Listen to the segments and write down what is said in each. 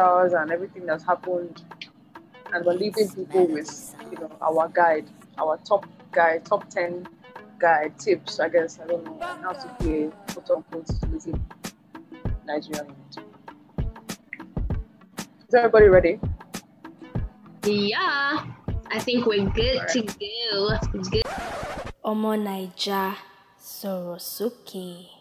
EndSARS and everything that's happened, and we're leaving people with you know our guide, our top guide, top ten guide tips. I guess I don't know how to play quote unquote losing Nigerian. Is everybody ready? Yeah, I think we're good to go. Good. Omo Naija Sorosoke.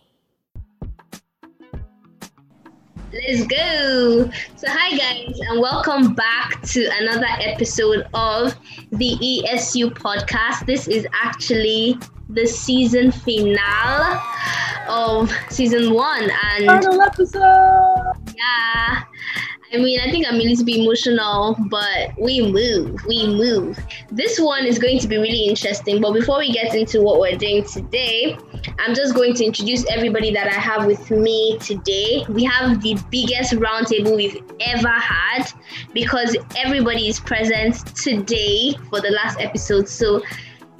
Let's go. So, hi guys, and welcome back to another episode of the ESU podcast. This is actually the season finale of season one, and Final episode. yeah, I mean, I think I'm a little bit emotional, but we move, we move. This one is going to be really interesting. But before we get into what we're doing today, I'm just going to introduce everybody that I have with me today. We have the biggest roundtable we've ever had because everybody is present today for the last episode. So,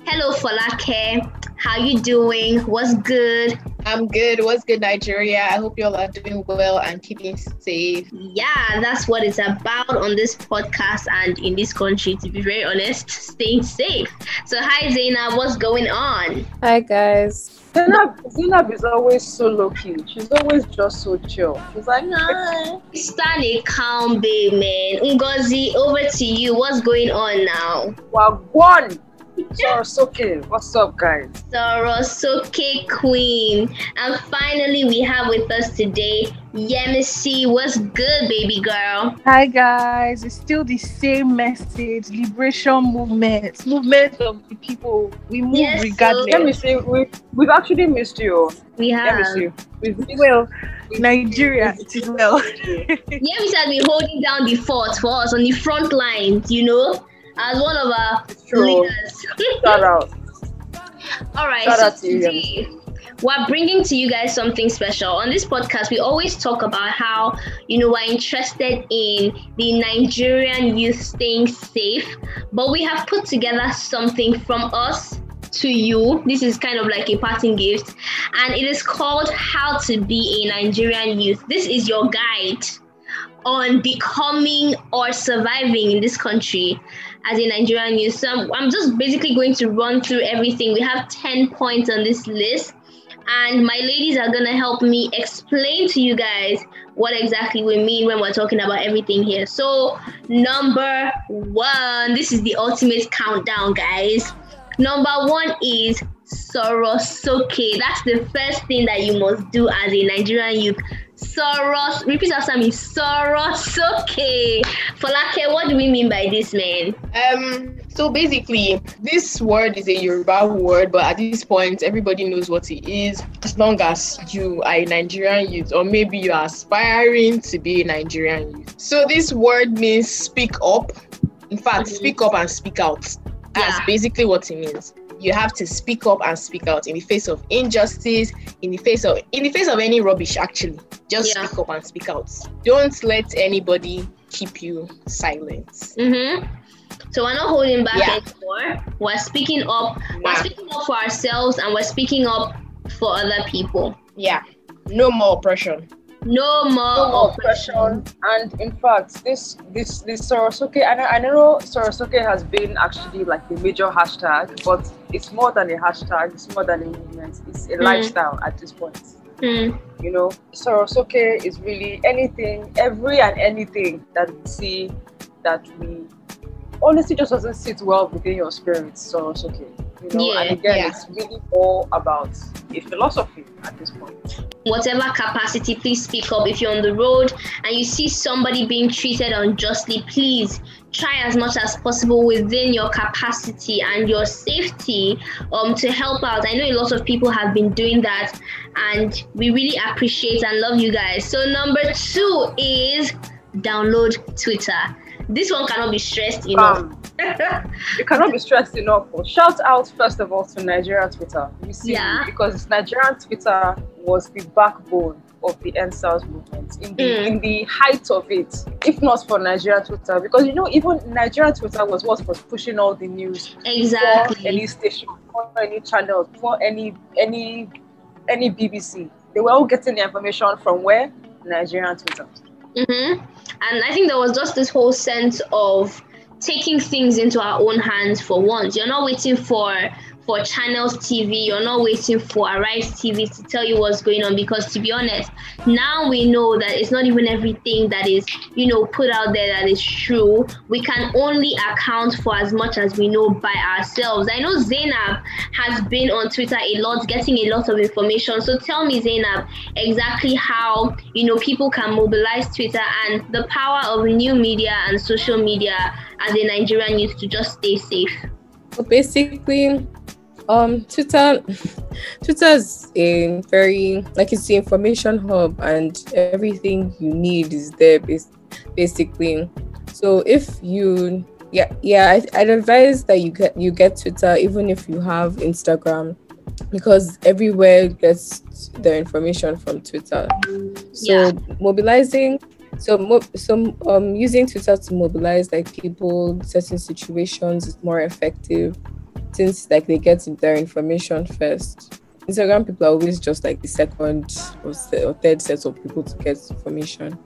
hello, Folake. How you doing? What's good? I'm good. What's good, Nigeria? I hope you all are doing well and keeping safe. Yeah, that's what it's about on this podcast and in this country, to be very honest, staying safe. So, hi, Zainab, what's going on? Hi guys. Zainab, Zainab is always so low key. She's always just so chill. She's like, nah. Stand a calm babe, man. Ngozi, over to you. What's going on now? Wagwan. Sorosoke. What's up, guys? Sorosoke Queen. And finally, we have with us today Yemisi. What's good, baby girl? Hi guys, it's still the same message. Liberation movement, movement of the people. We move Yes, regardless. Let me see. We, we've actually missed you. We have. see. We've well, Nigeria, it is well. Yemisi has been holding down the fort for us on the front lines, you know, as one of our true. leaders. Shout out. All right, Shout so out to you, we're bringing to you guys something special. On this podcast, we always talk about how, you know, we're interested in the Nigerian youth staying safe, but we have put together something from us to you. This is kind of like a parting gift, and it is called How to Be a Nigerian Youth. This is your guide on becoming or surviving in this country as a Nigerian youth. So I'm, I'm just basically going to run through everything. We have 10 points on this list, and my ladies are going to help me explain to you guys what exactly we mean when we're talking about everything here. So, number one, this is the ultimate countdown, guys. Number one is Sorosoke. That's the first thing that you must do as a Nigerian youth. Soros, repeat after me. Sorosoke. Folake, what do we mean by this, man? Um, so basically, this word is a Yoruba word, but at this point, everybody knows what it is. As long as you are a Nigerian youth, or maybe you are aspiring to be a Nigerian youth. So this word means speak up. In fact, Mhm. speak up and speak out. That's Yeah. basically what it means. You have to speak up and speak out in the face of injustice, in the face of in the face of any rubbish. Actually, just Yeah. speak up and speak out. Don't let anybody keep you silent. Mm-hmm. So we're not holding back Yeah. anymore. We're speaking up. We're speaking up for ourselves and we're speaking up for other people. Yeah, no more oppression. No more, No more oppression. oppression. And in fact, this this this Sorosoke, I know, I know Sorosoke has been actually like the major hashtag, but it's more than a hashtag. It's more than a movement. It's a Mm. lifestyle at this point. Hmm. You know, Sorosoke is really anything, every and anything that we see that we honestly just doesn't sit well within your spirit. Sorosoke. You know, Yeah, and again, yeah. it's really all about a philosophy at this point. Whatever capacity, please speak up. If you're on the road and you see somebody being treated unjustly, please try as much as possible within your capacity and your safety um, to help out. I know a lot of people have been doing that, and we really appreciate and love you guys. So, number two is download Twitter. This one cannot be stressed enough. Um, you cannot be stressed enough. Shout out first of all to Nigerian Twitter. You see, Yeah. because Nigerian Twitter was the backbone of the EndSARS movement in the Mm. in the height of it. If not for Nigeria Twitter, because you know even Nigeria Twitter was what was pushing all the news exactly for any station, for any channel, for any any any BBC. They were all getting the information from where Nigerian Twitter. hmm And I think there was just this whole sense of taking things into our own hands for once. You're not waiting for for channels TV, you're not waiting for Arise TV to tell you what's going on because to be honest, now we know that it's not even everything that is, you know, put out there that is true. We can only account for as much as we know by ourselves. I know Zainab has been on Twitter a lot, getting a lot of information. So tell me, Zainab, exactly how you know people can mobilize Twitter and the power of new media and social media as a Nigerian youth to just stay safe. So basically, um, Twitter, Twitter is a very like it's the information hub, and everything you need is there. Basically, so if you yeah yeah I, I'd advise that you get you get Twitter even if you have Instagram because everywhere gets their information from Twitter. So yeah. mobilizing so mo- so um using Twitter to mobilize like people certain situations is more effective since like they get their information first. Instagram people are always just like the second or, or third set of people to get information.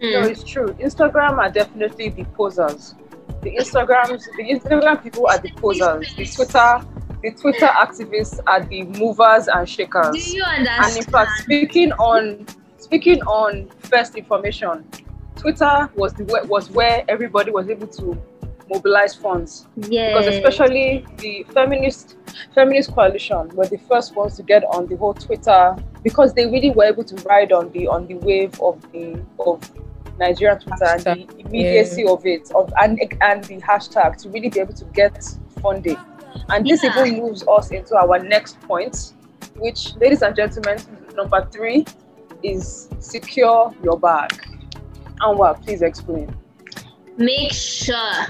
Mm. No, it's true. Instagram are definitely the posers. The Instagrams, the Instagram people are the posers. The Twitter, the Twitter activists are the movers and shakers. Do you understand? And in fact, speaking on speaking on first information, Twitter was the was where everybody was able to mobilize funds. Yeah. Because especially the feminist feminist coalition were the first ones to get on the whole Twitter because they really were able to ride on the on the wave of the of Nigerian Twitter and the immediacy yeah. of it of and and the hashtag to really be able to get funding. And this yeah. even moves us into our next point, which ladies and gentlemen, number three is secure your bag. Anwa, please explain. Make sure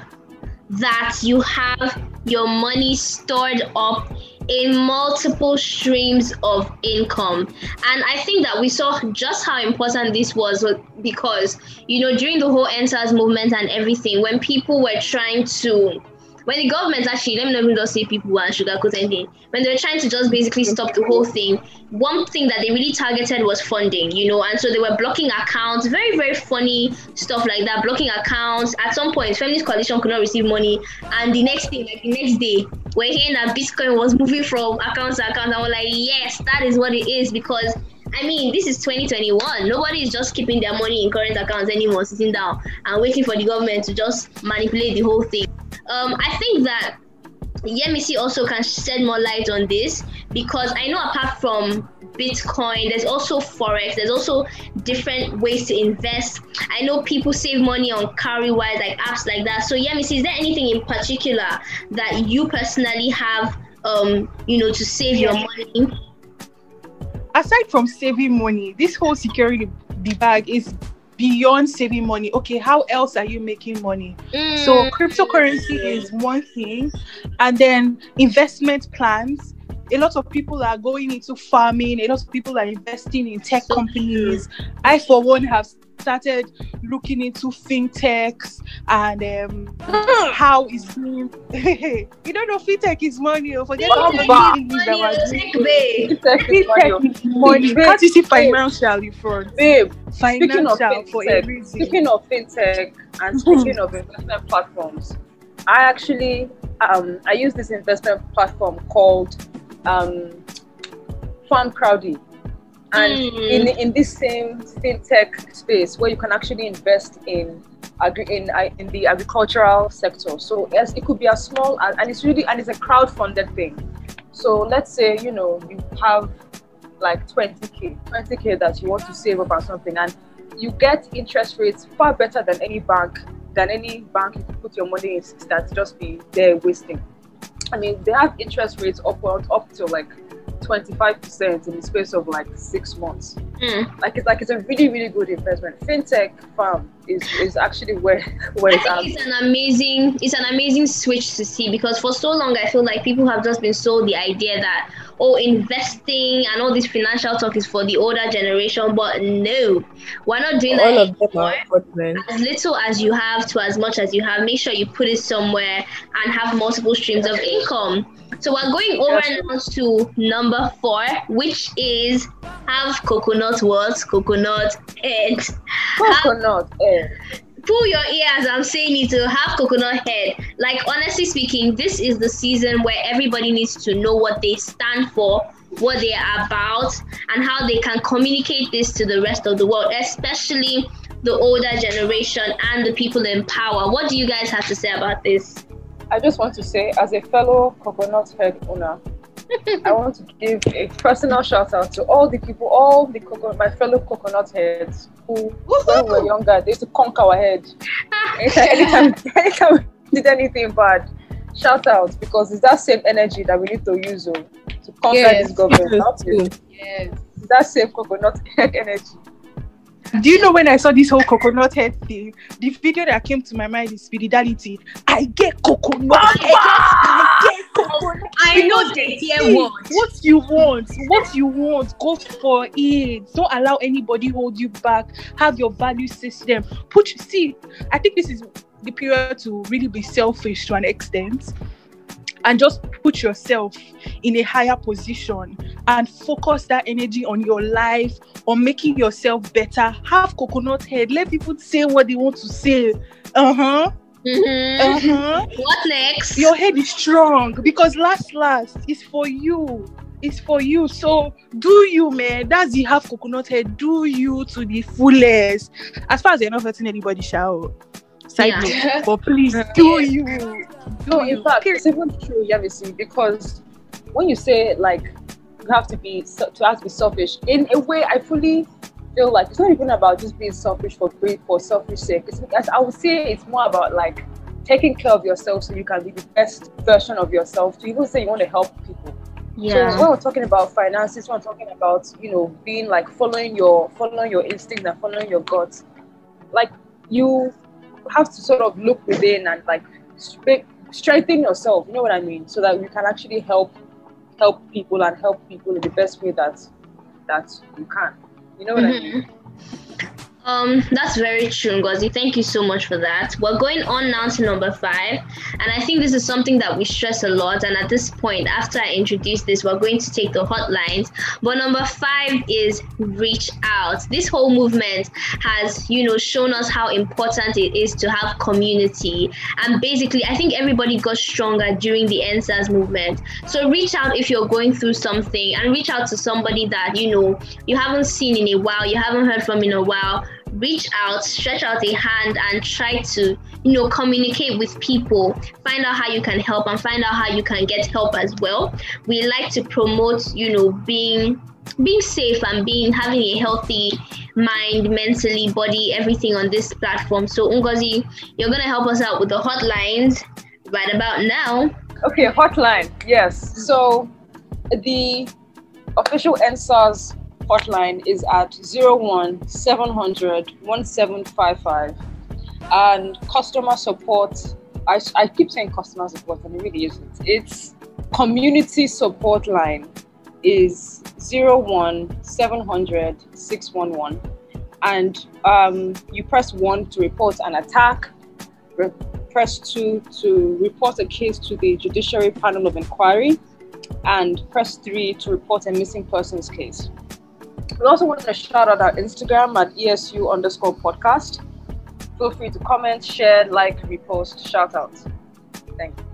that you have your money stored up in multiple streams of income. And I think that we saw just how important this was because, you know, during the whole EndSARS movement and everything, when people were trying to when the government actually, let me not even just say people and sugarcoat anything, when they were trying to just basically stop the whole thing, one thing that they really targeted was funding, you know, and so they were blocking accounts, very, very funny stuff like that, blocking accounts. At some point, Feminist Coalition could not receive money, and the next thing, like the next day, we're hearing that Bitcoin was moving from account to account, and we're like, yes, that is what it is because I mean, this is 2021. Nobody is just keeping their money in current accounts anymore, sitting down and waiting for the government to just manipulate the whole thing. Um, I think that Yemisi also can shed more light on this because I know apart from Bitcoin, there's also Forex, there's also different ways to invest. I know people save money on Cowrywise, like apps like that. So Yemisi, is there anything in particular that you personally have, um, you know, to save your money? Aside from saving money, this whole security the bag is beyond saving money okay how else are you making money mm. so cryptocurrency is one thing and then investment plans a lot of people are going into farming a lot of people are investing in tech companies. i for one have started looking into fintechs and um, how is being you don't know fintech is money or forget money, money, money, fintech is money. can't you see financial in front? Babe financial speaking for everything speaking of fintech and speaking of investment platforms i actually um, i use this investment platform called um, FarmCrowdy and mm. in in this same fintech space where you can actually invest in agri in uh, in the agricultural sector. So yes, it could be a small and, and it's really and it's a crowd funded thing. So let's say you know you have like 20k, 20k that you want to save up on something, and you get interest rates far better than any bank than any bank you put your money in that just be there wasting. I mean, they have interest rates upward up to like 25% in the space of like six months. Mm. Like it's like it's a really, really good investment. FinTech farm is, is actually where where it's at. It's an amazing it's an amazing switch to see because for so long I feel like people have just been sold the idea that oh investing and all this financial talk is for the older generation, but no, we're not doing all that. All of them are As little as you have to as much as you have, make sure you put it somewhere and have multiple streams of income. So we're going over now to number four, which is have coconut what? Coconut head. Coconut head. Pull your ear as I'm saying it to have coconut head. Like honestly speaking, this is the season where everybody needs to know what they stand for, what they are about, and how they can communicate this to the rest of the world, especially the older generation and the people in power. What do you guys have to say about this? I just want to say, as a fellow coconut head owner, I want to give a personal shout out to all the people, all the coconut, my fellow coconut heads who, when we were younger, they used to conk our head. Anytime, anytime, we did anything bad, shout out because it's that same energy that we need to use oh, to conquer Yes, this government. yes, Not Yes. It's that same coconut head energy. Do you know when I saw this whole coconut head thing? The video that came to my mind is spirituality. I get coconut head. I get coconut. I know Because they hear what. What you want, what you want, go for it. Don't allow anybody hold you back. Have your value system. Put see, I think this is the period to really be selfish to an extent. And just put yourself in a higher position and focus that energy on your life, on making yourself better. Have coconut head. Let people say what they want to say. Uh huh. Mhm. Uh huh What next? your head is strong because last last is for you. It's for you. So do you man? That's the half coconut head? Do you to the fullest? As far as you're not hurting anybody shall side Yeah. note, but please do you? Do No, in fact, Period. it's even true, Yemisi, because when you say like you have to be se- to have to be selfish, in a way, I fully feel like it's not even about just being selfish for greed for selfish sake. It's, I would say it's more about like taking care of yourself so you can be the best version of yourself. To even say you want to help people. yeah. So when we're talking about finances, when we're talking about you know being like following your following your instincts and following your guts, like you have to sort of look within and like stre- strengthen yourself. You know what I mean? So that you can actually help help people and help people in the best way that that you can. You know what I mm-hmm. mean? Um, that's very true, Ngozi. Thank you so much for that. We're going on now to number five, and I think this is something that we stress a lot. And at this point, after I introduce this, we're going to take the hotlines. But number five is reach out. This whole movement has, you know, shown us how important it is to have community. And basically, I think everybody got stronger during the EndSARS movement. So reach out if you're going through something, and reach out to somebody that you know you haven't seen in a while, you haven't heard from in a while reach out stretch out a hand and try to you know communicate with people find out how you can help and find out how you can get help as well we like to promote you know being being safe and being having a healthy mind mentally body everything on this platform so ungozi you're to help us out with the hotlines right about now Okay, hotline. Yes. So the official EndSARS hotline is at 01 700 1755. And customer support, I, I keep saying customer support, and it really isn't. It's community support line is 01 700 611. And um, you press 1 to report an attack, re- press 2 to report a case to the Judiciary Panel of Inquiry, and press 3 to report a missing persons case. We also want to shout out our Instagram at ESU underscore podcast. Feel free to comment, share, like, repost, shout out. Thank you.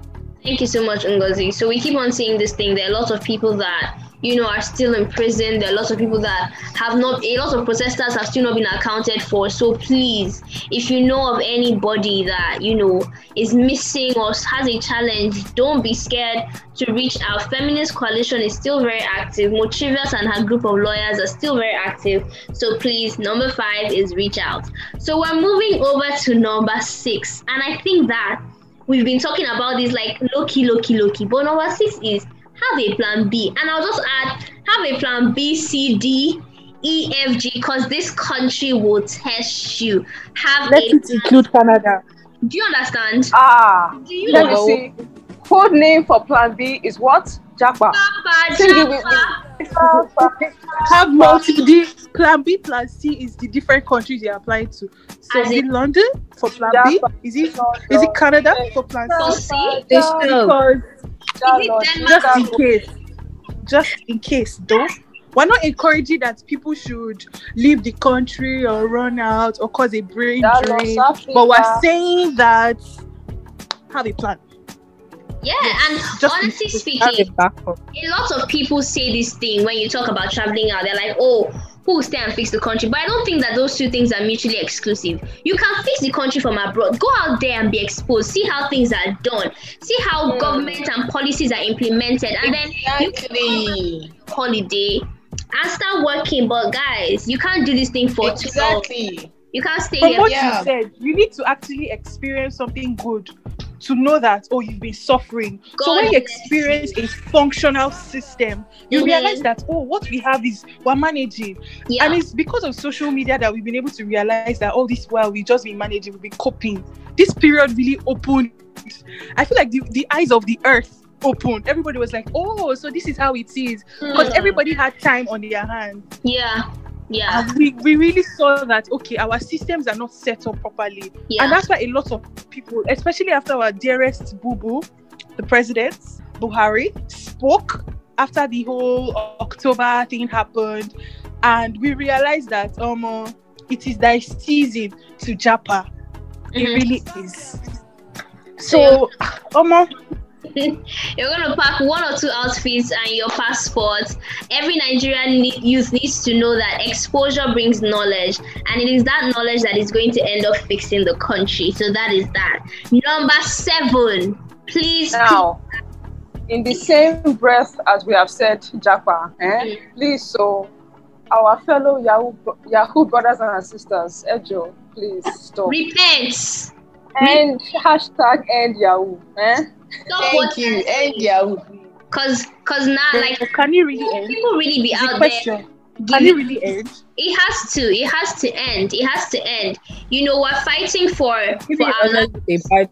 Thank you so much, Ngozi. So we keep on seeing this thing. There are lots of people that you know are still in prison. There are lots of people that have not. A lot of protesters have still not been accounted for. So please, if you know of anybody that you know is missing or has a challenge, don't be scared to reach out. Feminist Coalition is still very active. Mochievous and her group of lawyers are still very active. So please, number five is reach out. So we're moving over to number six, and I think that we've been talking about this like low key, low key, low key. But number six is have a plan B. And I'll just add have a plan B, C, D, E, F, G, because this country will test you. Have let a it include canada do you understand? Ah, Do you let know? me see. Code name for Plan B is what? Jackpot. Papa, Sing Japa. have multiple the plan b plan c is the different countries you're applying to so As is it in- london for plan b is it is it canada for plan For c C? They should. Because Is it Denmark? just in case just in case though we're not encouraging that people should leave the country or run out or cause a brain That drain. But we're saying that have a plan. Yeah, and just- honestly speaking, a backup. a lot of people say this thing when you talk about traveling out. They're like, oh, who will stay and fix the country? But I don't think that those two things are mutually exclusive. You can fix the country from abroad. Go out there and be exposed. See how things are done. See how Hmm. government and policies are implemented. And then you can go on holiday and start working. But guys, you can't do this thing for too long. Exactly. You can't stay From here. what Yeah. you said, you need to actually experience something good to know that oh you've been suffering. so when you experience a functional system, you Mhm. realize that oh what we have is we're managing. Yeah. And it's because of social media that we've been able to realize that all this while we've just been managing, we've been coping. This period really opened. I feel like the, the eyes of the earth opened. Everybody was like, oh, so this is how it is. Because Mm. everybody had time on their hands. yeah. Yeah. And we, we really saw that okay, our systems are not set up properly. Yeah. And that's why a lot of people, especially after our dearest Boo Boo, the president, Buhari, spoke after the whole October thing happened. And we realized that um uh, it is thy season to Japa. It Mhm. really is. So um uh, You're gonna pack one or two outfits and your passport. Every Nigerian youth needs to know that exposure brings knowledge, and it is that knowledge that is going to end up fixing the country. So that is that. Number seven, please. Now, in the same breath as we have said, Japa, eh? Mm. please, so our fellow Yahoo, Yahoo brothers and sisters, Ejo, please stop. repent. And hashtag end Yahoo. Eh? Stop Thank what you. And Yahoo. cause cause now like can you really end? people really be It's a out there. Can giving you really end? it has to it has to end it has to end you know we're fighting for Maybe for our it's a bad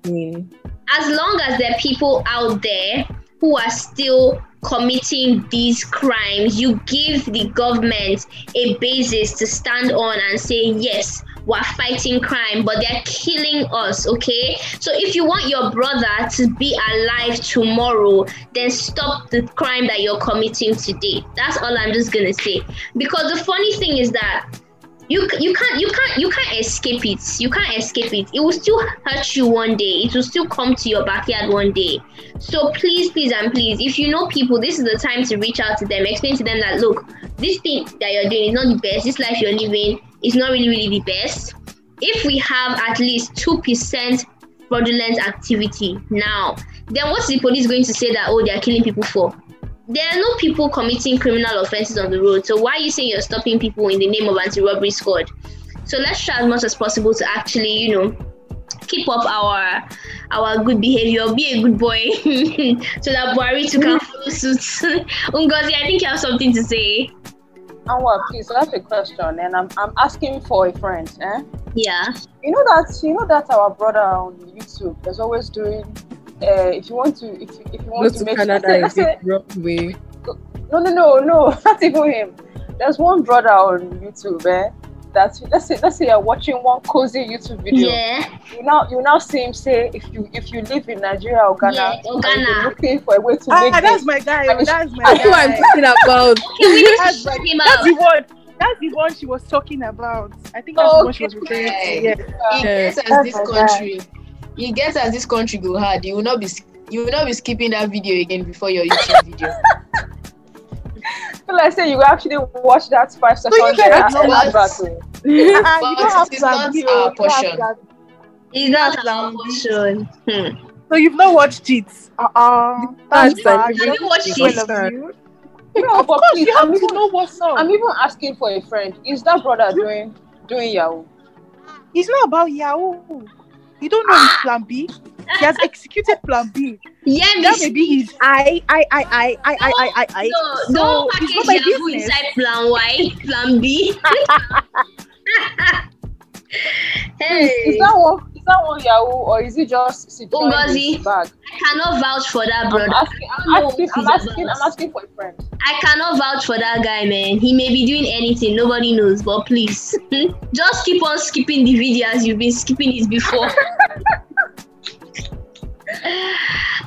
as long as there are people out there who are still committing these crimes, you give the government a basis to stand on and say, yes, we're fighting crime, but they're killing us, okay? So if you want your brother to be alive tomorrow, then stop the crime that you're committing today. That's all I'm just gonna say. Because the funny thing is that you you can't you can't you can't escape it. You can't escape it. It will still hurt you one day. It will still come to your backyard one day. So please, please, and please, if you know people, this is the time to reach out to them. Explain to them that look, this thing that you're doing is not the best. This life you're living is not really really the best. If we have at least two percent fraudulent activity now, then what's the police going to say that oh they are killing people for? there are no people committing criminal offenses on the road. So why are you saying you're stopping people in the name of anti-robbery squad? So let's try as much as possible to actually, you know, keep up our our good behavior, be a good boy, so that Buhari too can follow suit. Ngozi, I think you have something to say. Anwar, please, I have a question, and I'm, I'm asking for a friend. Eh? Yeah. You know that you know that our brother on YouTube is always doing. Uh, if you want to, if you, if you Go want to to make Canada let's is say, a way. no, no, no, no, not even him. There's one brother on YouTube, eh? That let's say let's say you're watching one cozy YouTube video. Yeah. You now you now see him say if you if you live in Nigeria or Ghana, Yeah, or Ghana. you're looking for a way to Ah, make that's this. my guy. I mean, That's my That's what I'm guy. talking about. Okay, we need That's shut my- him That's out. the one. That's the one she was talking about. I think that's the one she was referring to. Okay. Yeah. He Yeah. gets as this my country. He gets as this country go hard. You will not be you will not be skipping that video again before your YouTube video. So let's say you actually watch that five you second guys uh, know advert. what? Ah, you don't have it is plan not our oh, you don't have portion. It's not our portion. Hmm. So you've not watched it. Uh-uh. That's That's bad. like- You Have you watched don't it? think well of you. No, Of but course, please, you have I'm to even, know what's up. I'm even asking for a friend. Is that brother doing doing Yahoo? It's not about Yahoo. You don't know his plan B. He has executed plan B. Yeah, That be his I, I, I, I, I, I, I, I, I. No, So, don't it's package not my Yahoo business. inside plan Y, plan B. hey, Is that one? Is that one Yahoo or is it just securing Ngozi. his bag? I cannot vouch for that I'm brother. asking. I I'm don't know asking. I'm asking. I'm asking for a friend. I cannot vouch for that guy, man. He may be doing anything, nobody knows, but please, just keep on skipping the videos. You've been skipping it before.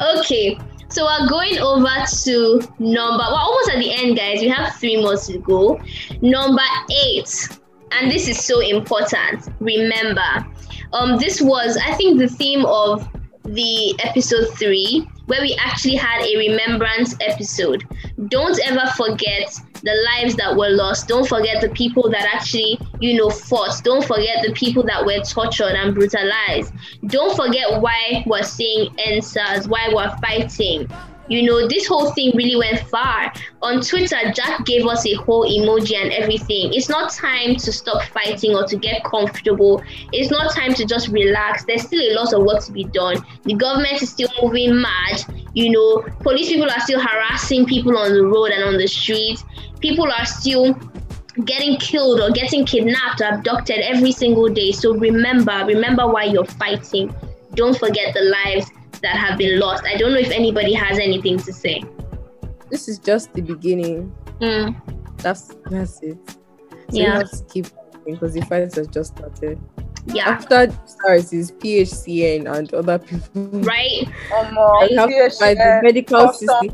okay, So we're going over to number. We're almost at the end, guys. We have three more to go. Number eight, and this is so important. Remember, um, this was I think the theme of the episode three, where we actually had a remembrance episode. Don't ever forget the lives that were lost. Don't forget the people that actually, you know, fought. Don't forget the people that were tortured and brutalized. Don't forget why we're saying EndSARS, why we're fighting. You know, this whole thing really went far. On Twitter, Jack gave us a whole emoji and everything. It's not time to stop fighting or to get comfortable. It's not time to just relax. There's still a lot of work to be done. The government is still moving mad. You know, police people are still harassing people on the road and on the streets. People are still getting killed or getting kidnapped or abducted every single day. So remember, remember why you're fighting. Don't forget the lives that have been lost. I don't know if anybody has anything to say. This is just the beginning. Mm. That's that's it. So Yeah. you have keep because the fight has just started. Yeah, After SARS is PHCN and other people. right, Um, I have to fight the medical system,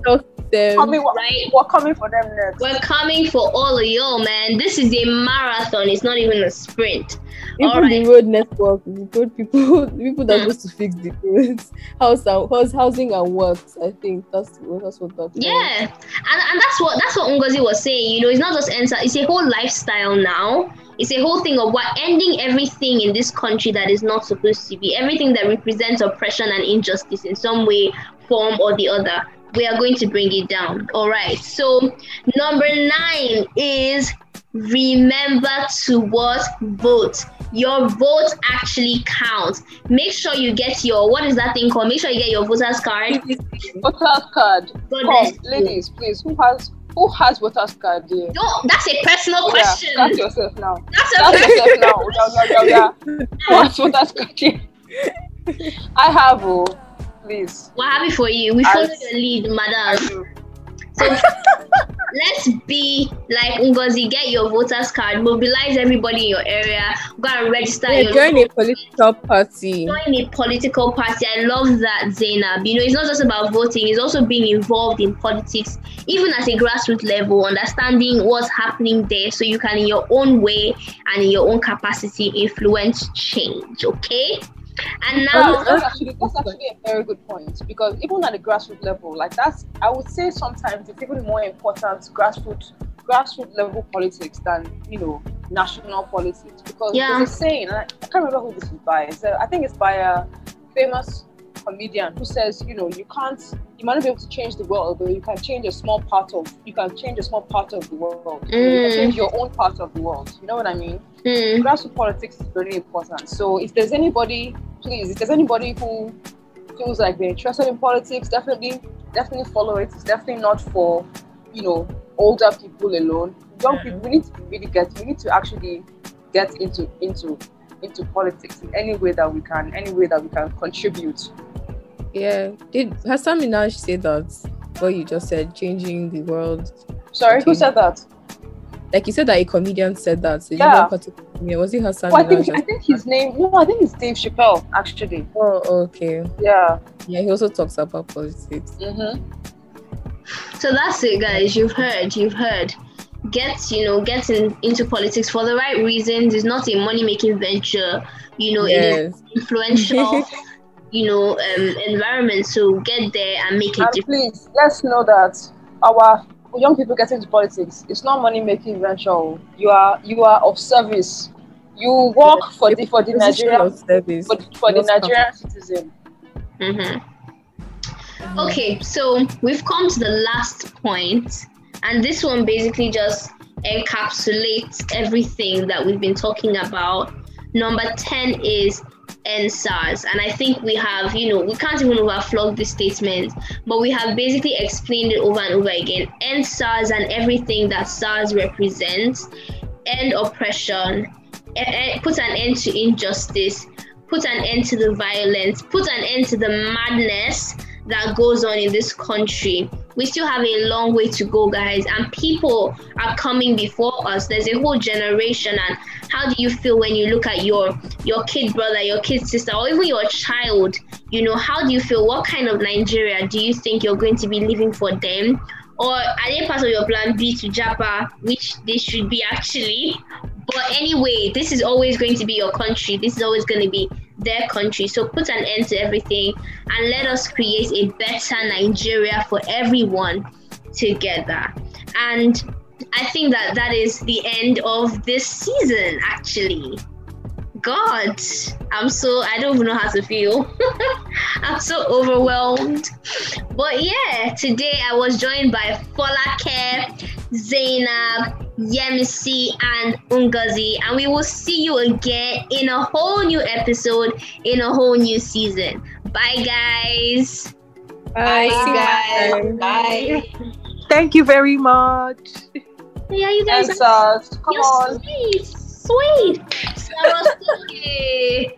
health system. coming, right. we're coming for them next. We're coming for all of y'all, man. This is a marathon. It's not even a sprint. Even Alright. the road network, the road people, the people that Mm. are supposed to fix the roads, house and house, housing and works. I think that's that's what that's. Yeah, and, and that's what that's what Ngozi was saying. You know, it's not just enter; it's a whole lifestyle now. It's a whole thing of what ending everything in this country that is not supposed to be. Everything that represents oppression and injustice in some way, form, or the other. We are going to bring it down. All right. So number nine is remember to what vote. Your vote actually counts. Make sure you get your what is that thing called? Make sure you get your voter's card. Voters card. Come, ladies, please. Who has who has voters card? There? Don't. That's a personal question. Ask yourself now. That's a Ask yourself now. Yeah, yeah, yeah, yeah. Who has voters card? I have. Oh, please. We're happy for you. We follow your lead, madam. So let's be like Ngozi. Get your voters card. Mobilize everybody in your area. Go and register Yeah, your join a political party. join a political party. I love that, Zainab. You know, it's not just about voting, it's also being involved in politics, even at a grassroots level, understanding what's happening there so you can, in your own way and in your own capacity, influence change. Okay? And now, that's actually that's actually a very good point because even at the grassroots level, like that's I would say sometimes it's even more important grassroots grassroots level politics than you know national politics because Yeah. there's a saying and I, I can't remember who this is by. So I think it's by a famous comedian who says you know you can't you might not be able to change the world but you can change a small part of you can change a small part of the world you Mm. can change your own part of the world you know what I mean hmm, grassroots politics is very important. So if there's anybody, please, if there's anybody who feels like they're interested in politics, definitely, definitely follow it. It's definitely not for, you know, older people alone. Young people, we need to really get, we need to actually get into into into politics in any way that we can, any way that we can contribute. Yeah. Did Hasan Minhaj say that? What you just said, changing the world. Sorry, who said that? Like you said that a comedian said that. So you Yeah. know particular comedian. Was it Hassan Oh, I Minaj? think I think his name. No, I think it's Dave Chappelle. Actually, Oh, okay. yeah. Yeah, he also talks about politics. Mm-hmm. so that's it, guys. You've heard, you've heard. Get, you know, get in, into politics for the right reasons. It's not a money making venture, you know, it is Yes. influential, you know, um, environment. So get there and make a And difference. please, let's know that our young people getting into politics, it's not money making venture. oh. You are you are of service. You work for the for the Position Nigerian of service. for, for the Nigerian citizen. hmm Okay, so we've come to the last point, and this one basically just encapsulates everything that we've been talking about. Number 10 is EndSARS, and I think we have, you know, we can't even overflog this statement, but we have basically explained it over and over again. EndSARS and everything that SARS represents, end oppression, put an end to injustice, put an end to the violence, put an end to the madness that goes on in this country. We still have a long way to go, guys, and people are coming before us. There's a whole generation, and how do you feel when you look at your your kid brother, your kid sister, or even your child? You know, how do you feel? What kind of Nigeria do you think you're going to be living for them? Or are they part of your plan B to Japa, which they should be actually? But anyway, this is always going to be your country. This is always going to be their country. So put an end to everything and let us create a better Nigeria for everyone together. And I think that that is the end of this season, actually. God, I'm so, I don't even know how to feel. I'm so overwhelmed. But yeah, today I was joined by Folake, Zainab, Yemisi, and Ngozi. And we will see you again in a whole new episode, in a whole new season. Bye, guys. Bye, guys. Bye. Thank you very much. Yeah, you guys And are come you're on. sweet. Sweet. Sarah Suki.